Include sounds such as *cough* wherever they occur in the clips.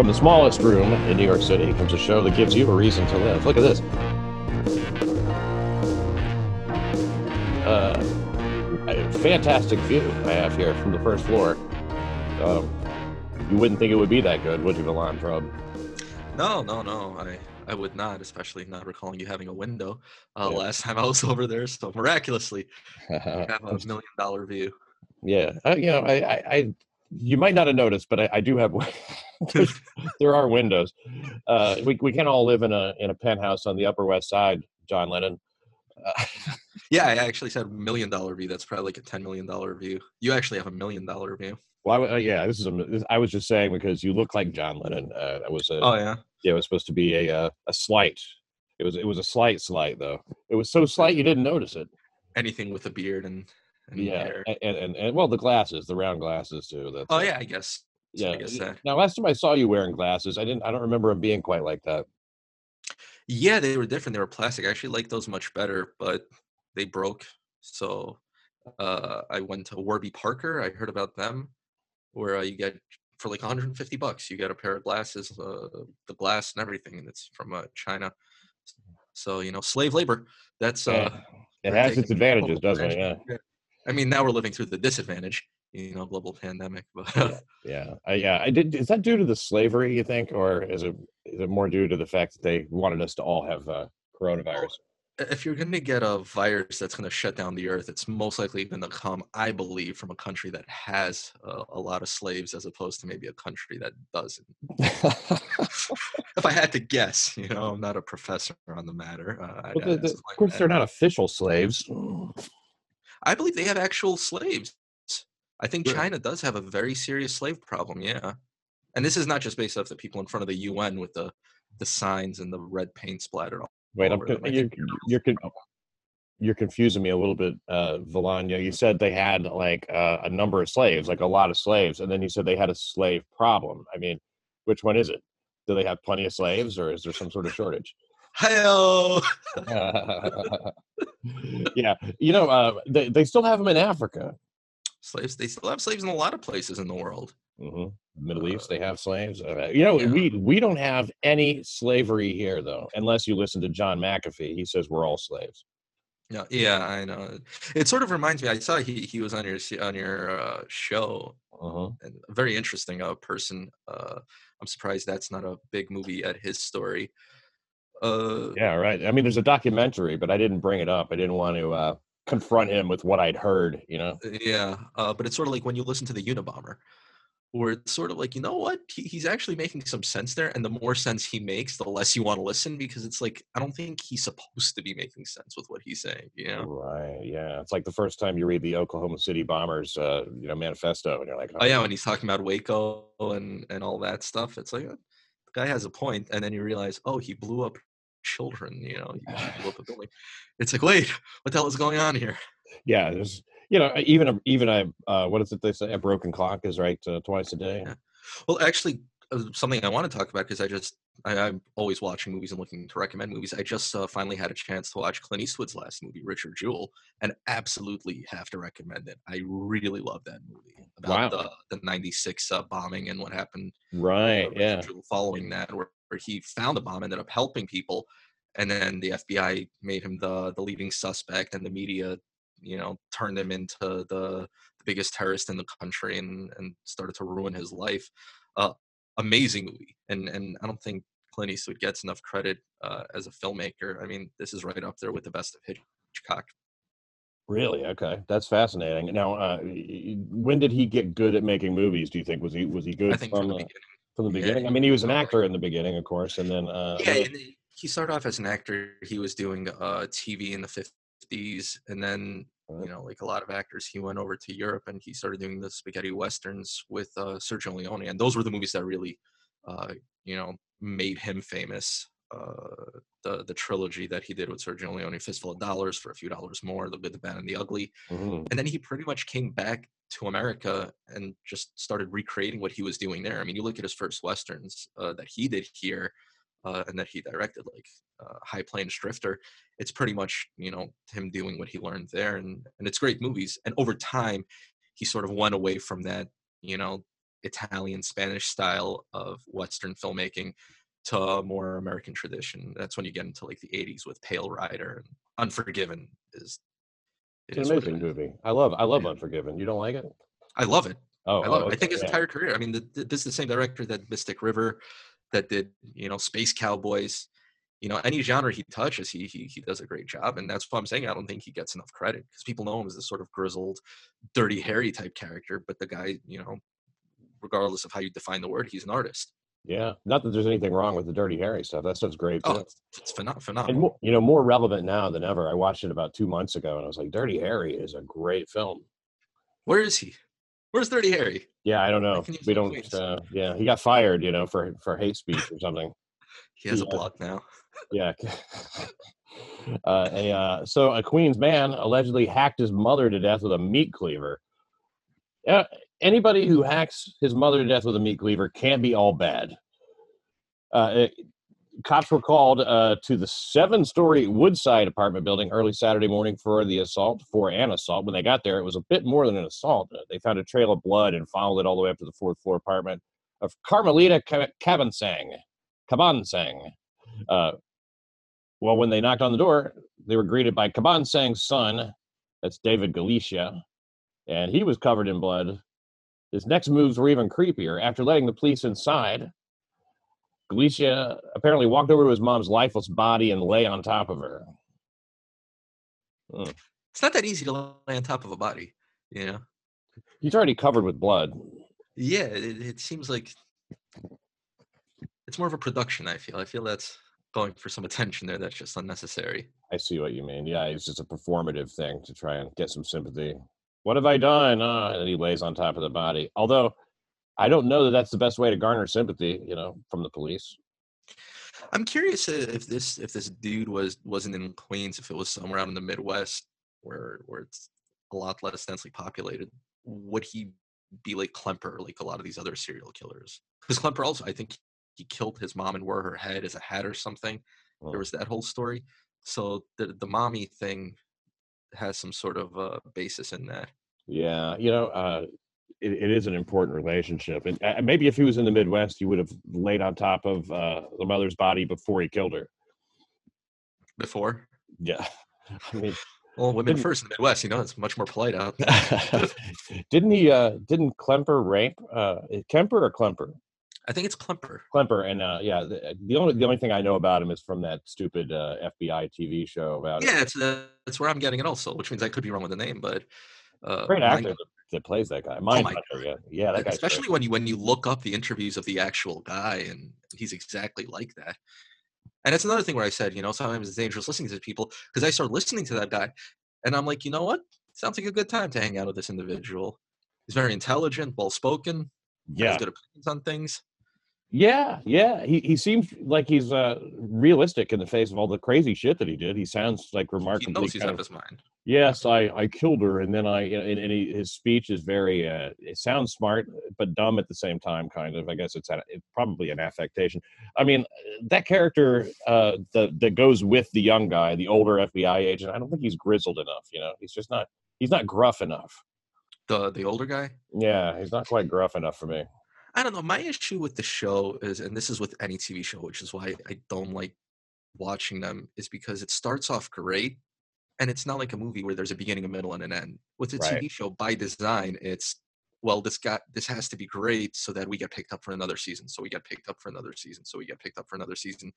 From the smallest room in New York City comes a show that gives you a reason to live. Look at this. Uh, a fantastic view I have here from the first floor. Um, you wouldn't think it would be that good, would you, Milan Prob? No, no, no. I I would not, especially not recalling you having a window uh, Yeah. last *laughs* time I was over there. So miraculously, *laughs* you have a million dollar view. yeah, uh, you know, I, I, I, you might not have noticed, but I, I do have. *laughs* there are windows. Uh, we we can all live in a in a penthouse on the Upper West Side, John Lennon. Uh, *laughs* Yeah, I actually said million dollar view. That's probably like a ten million dollar view. You actually have a million dollar view. well, I, uh, yeah, this is. A, this, I was just saying because you look like John Lennon. Uh, that was a. Oh yeah. Yeah, it was supposed to be a uh, a slight. It was it was a slight slight though. It was so slight you didn't notice it. Anything with a beard and, and Yeah, and, and and well, the glasses, the round glasses too. That's Oh yeah, I guess. yeah. guess that. Now, last time I saw you wearing glasses, I didn't. I don't remember them being quite like that. Yeah, they were different. They were plastic. I actually like those much better, but they broke. So uh, I went to Warby Parker. I heard about them, where uh, you get for like 150 bucks, you get a pair of glasses, uh, the glass and everything, and it's from uh, China. So you know, slave labor. That's Yeah, uh, It has its advantages, doesn't it? Yeah. I mean, now we're living through the disadvantage, you know, global pandemic. *laughs* But Yeah, I, yeah. I did. Is that due to the slavery? You think, or is it is it more due to the fact that they wanted us to all have uh, coronavirus? if you're going to get a virus that's going to shut down the earth, it's most likely going to come, I believe, from a country that has uh, a lot of slaves as opposed to maybe a country that doesn't. *laughs* If I had to guess, you know, I'm not a professor on the matter. Uh, the- the- of course, that. they're not official slaves. I believe they have actual slaves. I think Really? China does have a very serious slave problem. Yeah, and this is not just based off the people in front of the UN with the the signs and the red paint splattered all Wait, I'm you're you're you're, you're confusing me a little bit, uh, Volanya. You said they had like uh, a number of slaves, like a lot of slaves, and then you said they had a slave problem. I mean, which one is it? Do they have plenty of slaves, or is there some sort of shortage? Hell, *laughs* yeah, you know, uh, they they still have them in Africa. slaves. They still have slaves in a lot of places in the world. hmm Middle East, they have slaves. Uh, you know, yeah. we we don't have any slavery here, though, unless you listen to John McAfee. He says we're all slaves. Yeah, yeah, I know. It sort of reminds me. I saw he he was on your on your uh, show, Uh-huh. and very interesting uh, person. Uh, I'm surprised that's not a big movie at his story. Uh, Yeah, right. I mean, there's a documentary, but I didn't bring it up. I didn't want to uh, confront him with what I'd heard. You know. yeah, uh, but it's sort of like when you listen to the Unabomber, where it's sort of like you know what he, he's actually making some sense there, and the more sense he makes, the less you want to listen because it's like I don't think he's supposed to be making sense with what he's saying. You know? Right. Yeah. It's like the first time you read the Oklahoma City Bombers, uh, you know, manifesto, and you're like, Oh yeah, when he's talking about Waco and and all that stuff, it's like uh, the guy has a point, and then you realize, oh, he blew up children. You know, he blew up a building. It's like, wait, what the hell is going on here? yeah. There's, you know, even a, even a uh, what is it they say? A broken clock is right uh, twice a day. Yeah. Well, actually, uh, something I want to talk about because I just I, I'm always watching movies and looking to recommend movies. I just uh, finally had a chance to watch Clint Eastwood's last movie, Richard Jewell, and absolutely have to recommend it. I really love that movie about Wow. the the '96 uh, bombing and what happened Right. uh, Yeah. Jewell following that, where, where he found a bomb, ended up helping people, and then the FBI made him the the leading suspect, and the media, you know, turned him into the, the biggest terrorist in the country, and and started to ruin his life. Uh, amazing movie, and and I don't think Clint Eastwood gets enough credit uh, as a filmmaker. I mean, this is right up there with the best of Hitchcock. Really? Okay. That's fascinating. Now, uh, when did he get good at making movies? Do you think was he was he good I think from from the beginning. From the Yeah, beginning? I mean, he was an actor in the beginning, of course, and then uh, yeah, and he- started off as an actor. He was doing uh, TV in the fifties, and then you know, like a lot of actors, he went over to Europe and he started doing the spaghetti westerns with uh, Sergio Leone, and those were the movies that really, uh, you know, made him famous. Uh, the the trilogy that he did with Sergio Leone, Fistful of Dollars for a few dollars more, The Good, the Bad, and the Ugly, Mhm. and then he pretty much came back to America and just started recreating what he was doing there. I mean, you look at his first westerns uh, that he did here uh, and that he directed, like uh, High Plains Drifter. It's pretty much you know him doing what he learned there, and and it's great movies. And over time, he sort of went away from that you know Italian Spanish style of Western filmmaking to more American tradition. That's when you get into like the 80s with Pale Rider and Unforgiven is it it's an amazing movie. I love I love yeah. Unforgiven. You don't like it? I love it. Oh, I love oh, it. I think his yeah. entire career. I mean, the, the, this is the same director that Mystic River, that did you know Space Cowboys. You know, any genre he touches, he he he does a great job, and that's what I'm saying. I don't think he gets enough credit because people know him as this sort of grizzled, Dirty Harry type character, but the guy, you know, regardless of how you define the word, he's an artist. Yeah, not that there's anything wrong with the Dirty Harry stuff. That stuff's great. Oh, it's, it's phenomenal. And more, you know, more relevant now than ever. I watched it about two months ago, and I was like, "Dirty Harry is a great film." Where is he? Where's Dirty Harry? Yeah, I don't know. We don't. Uh, yeah, he got fired, you know, for for hate speech or something. *laughs* he has yeah. a blog now. yeah. *laughs* Uh, a, uh, so a Queens man allegedly hacked his mother to death with a meat cleaver. Yeah, anybody who hacks his mother to death with a meat cleaver can't be all bad. Uh, it, cops were called uh, to the seven story Woodside apartment building early Saturday morning for the assault, for an assault. When they got there, it was a bit more than an assault. Uh, they found a trail of blood and followed it all the way up to the fourth floor apartment of Carmelita Cabansang. Cabansang. Uh, well, when they knocked on the door, they were greeted by Cabansang's son, that's David Galicia, and he was covered in blood. His next moves were even creepier. After letting the police inside, Galicia apparently walked over to his mom's lifeless body and lay on top of her. Hmm. It's not that easy to lay on top of a body, you know. He's already covered with blood. Yeah, it, it seems like it's more of a production. I feel. I feel that's going for some attention there. That's just unnecessary. I see what you mean. Yeah, it's just a performative thing to try and get some sympathy. What have I done? Uh, and he lays on top of the body. Although I don't know that that's the best way to garner sympathy, you know, from the police. I'm curious if this if this dude was wasn't in Queens, if it was somewhere out in the Midwest where where it's a lot less densely populated, would he be like Klemper, like a lot of these other serial killers? Because Klemper also, I think he killed his mom and wore her head as a hat or something. There was that whole story. So the the mommy thing has some sort of uh, basis in that. Yeah, you know, uh, it, it is an important relationship. And uh, maybe if he was in the Midwest, he would have laid on top of uh, the mother's body before he killed her. Before? Yeah. *laughs* I mean, well, women first in the Midwest, you know, it's much more polite out there. *laughs* didn't he? Uh, didn't Klemper rape uh, Kemper or Klemper? I think it's Klemper. Klemper, and uh, yeah, the, the, only the only thing I know about him is from that stupid uh, FBI TV show about. Yeah, it's uh, that's where I'm getting it also, which means I could be wrong with the name, but uh, great actor that plays that guy. Mind oh yeah, yeah, that guy. Especially great. when you when you look up the interviews of the actual guy, and he's exactly like that. And it's another thing where I said, you know, sometimes it's dangerous listening to people because I started listening to that guy, and I'm like, you know what? Sounds like a good time to hang out with this individual. He's very intelligent, well spoken. Yeah, has good opinions on things. Yeah, yeah. He he seems like he's uh realistic in the face of all the crazy shit that he did. He sounds like remarkably. He knows he's out of his mind. Yes, I I killed her, and then I and, and he, his speech is very. uh It sounds smart, but dumb at the same time. Kind of. I guess it's, a, it's probably an affectation. I mean, that character uh that that goes with the young guy, the older FBI agent. I don't think he's grizzled enough. You know, he's just not. He's not gruff enough. The the older guy. Yeah, he's not quite gruff enough for me. I don't know. My issue with the show is, and this is with any TV show, which is why I don't like watching them, is because it starts off great, and it's not like a movie where there's a beginning, a middle, and an end. With a right. TV show, by design, it's well, this got this has to be great so that we get picked up for another season. So we get picked up for another season. So we get picked up for another season.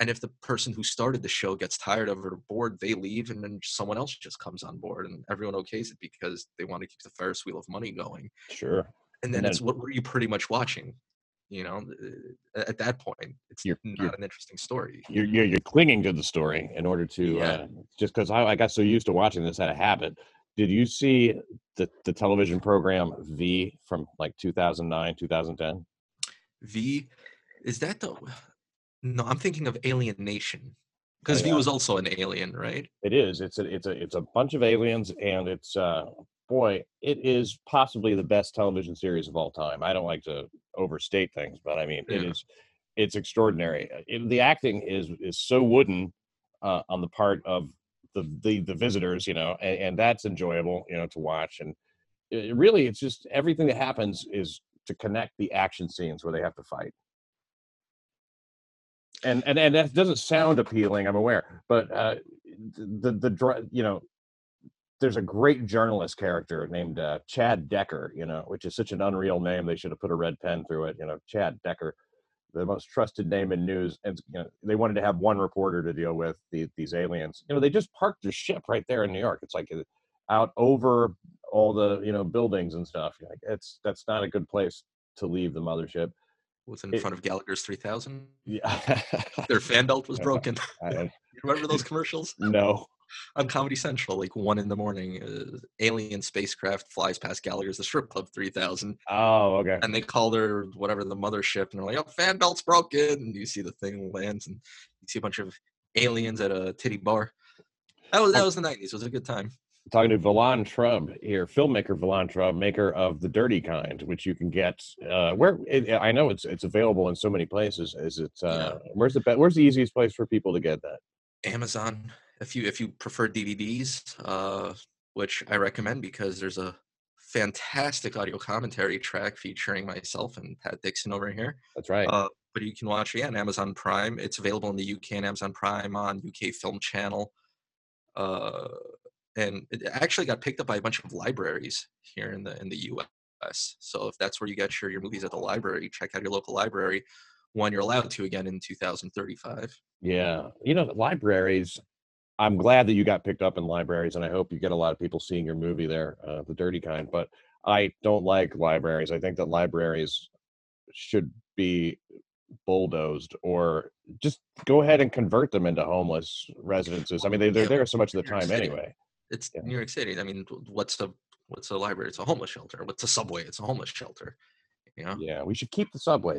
And if the person who started the show gets tired of it or bored, they leave, and then someone else just comes on board, and everyone okays it because they want to keep the Ferris wheel of money going. Sure and then, and then it's what were you pretty much watching? You know at that point it's you're, not you're, an interesting story. you're, you're, you're clinging to the story in order to yeah. uh, just because I, I, got so used to watching this out of habit. Did you see the, the television program v from like 2009 2010 v is that the *sighs* no i'm thinking of alien nation because oh, v was also an alien right? It is it's a it's a it's a bunch of aliens and it's uh boy, it is possibly the best television series of all time. I don't like to overstate things, but I mean, yeah. it is it's extraordinary. Uh, it, the acting is is so wooden uh, on the part of the the, the visitors, you know, and, and, that's enjoyable, you know, to watch. And it, really, it's just everything that happens is to connect the action scenes where they have to fight. And and and that doesn't sound appealing, I'm aware, but uh, the the you know there's a great journalist character named uh, Chad Decker, you know, which is such an unreal name. They should have put a red pen through it, you know, Chad Decker, the most trusted name in news. And you know, they wanted to have one reporter to deal with the, these aliens. You know, they just parked their ship right there in New York. It's like uh, out over all the you know buildings and stuff. Like it's that's not a good place to leave the mothership. Was in It- front of Gallagher's 3000. Yeah. *laughs* Their fan belt was broken. *laughs* Remember those commercials no. On Comedy Central? Like one in the morning, uh, alien spacecraft flies past Gallagher's the Strip Club 3000, Oh, okay. and they call their whatever the mothership, and they're like, "Oh, fan belt's broken," and you see the thing lands, and you see a bunch of aliens at a titty bar. That was that was the 90s. It was a good time. talking to Valan Trub here, filmmaker Valan Trub, maker of The Dirty Kind, which you can get uh, where it, I know it's it's available in so many places. Is it? Uh, Where's the Where's the easiest place for people to get that? Amazon. If you if you prefer DVDs, uh, which I recommend because there's a fantastic audio commentary track featuring myself and Pat Dixon over here. That's right. Uh, but you can watch it on Amazon Prime. It's available in the UK and Amazon Prime on UK Film Channel. Uh, and it actually got picked up by a bunch of libraries here in the in the US. So if that's where you get your, your movies at the library, check out your local library when you're allowed to again in 2035. yeah, you know, libraries. I'm glad that you got picked up in libraries, and I hope you get a lot of people seeing your movie there, uh, The Dirty Kind. But I don't like libraries. I think that libraries should be bulldozed or just go ahead and convert them into homeless residences. I mean, they, they're there so much of the time anyway. It's Yeah. New York City. I mean, what's a what's a library? It's a homeless shelter. What's a subway? It's a homeless shelter. You know. Yeah, we should keep the subways.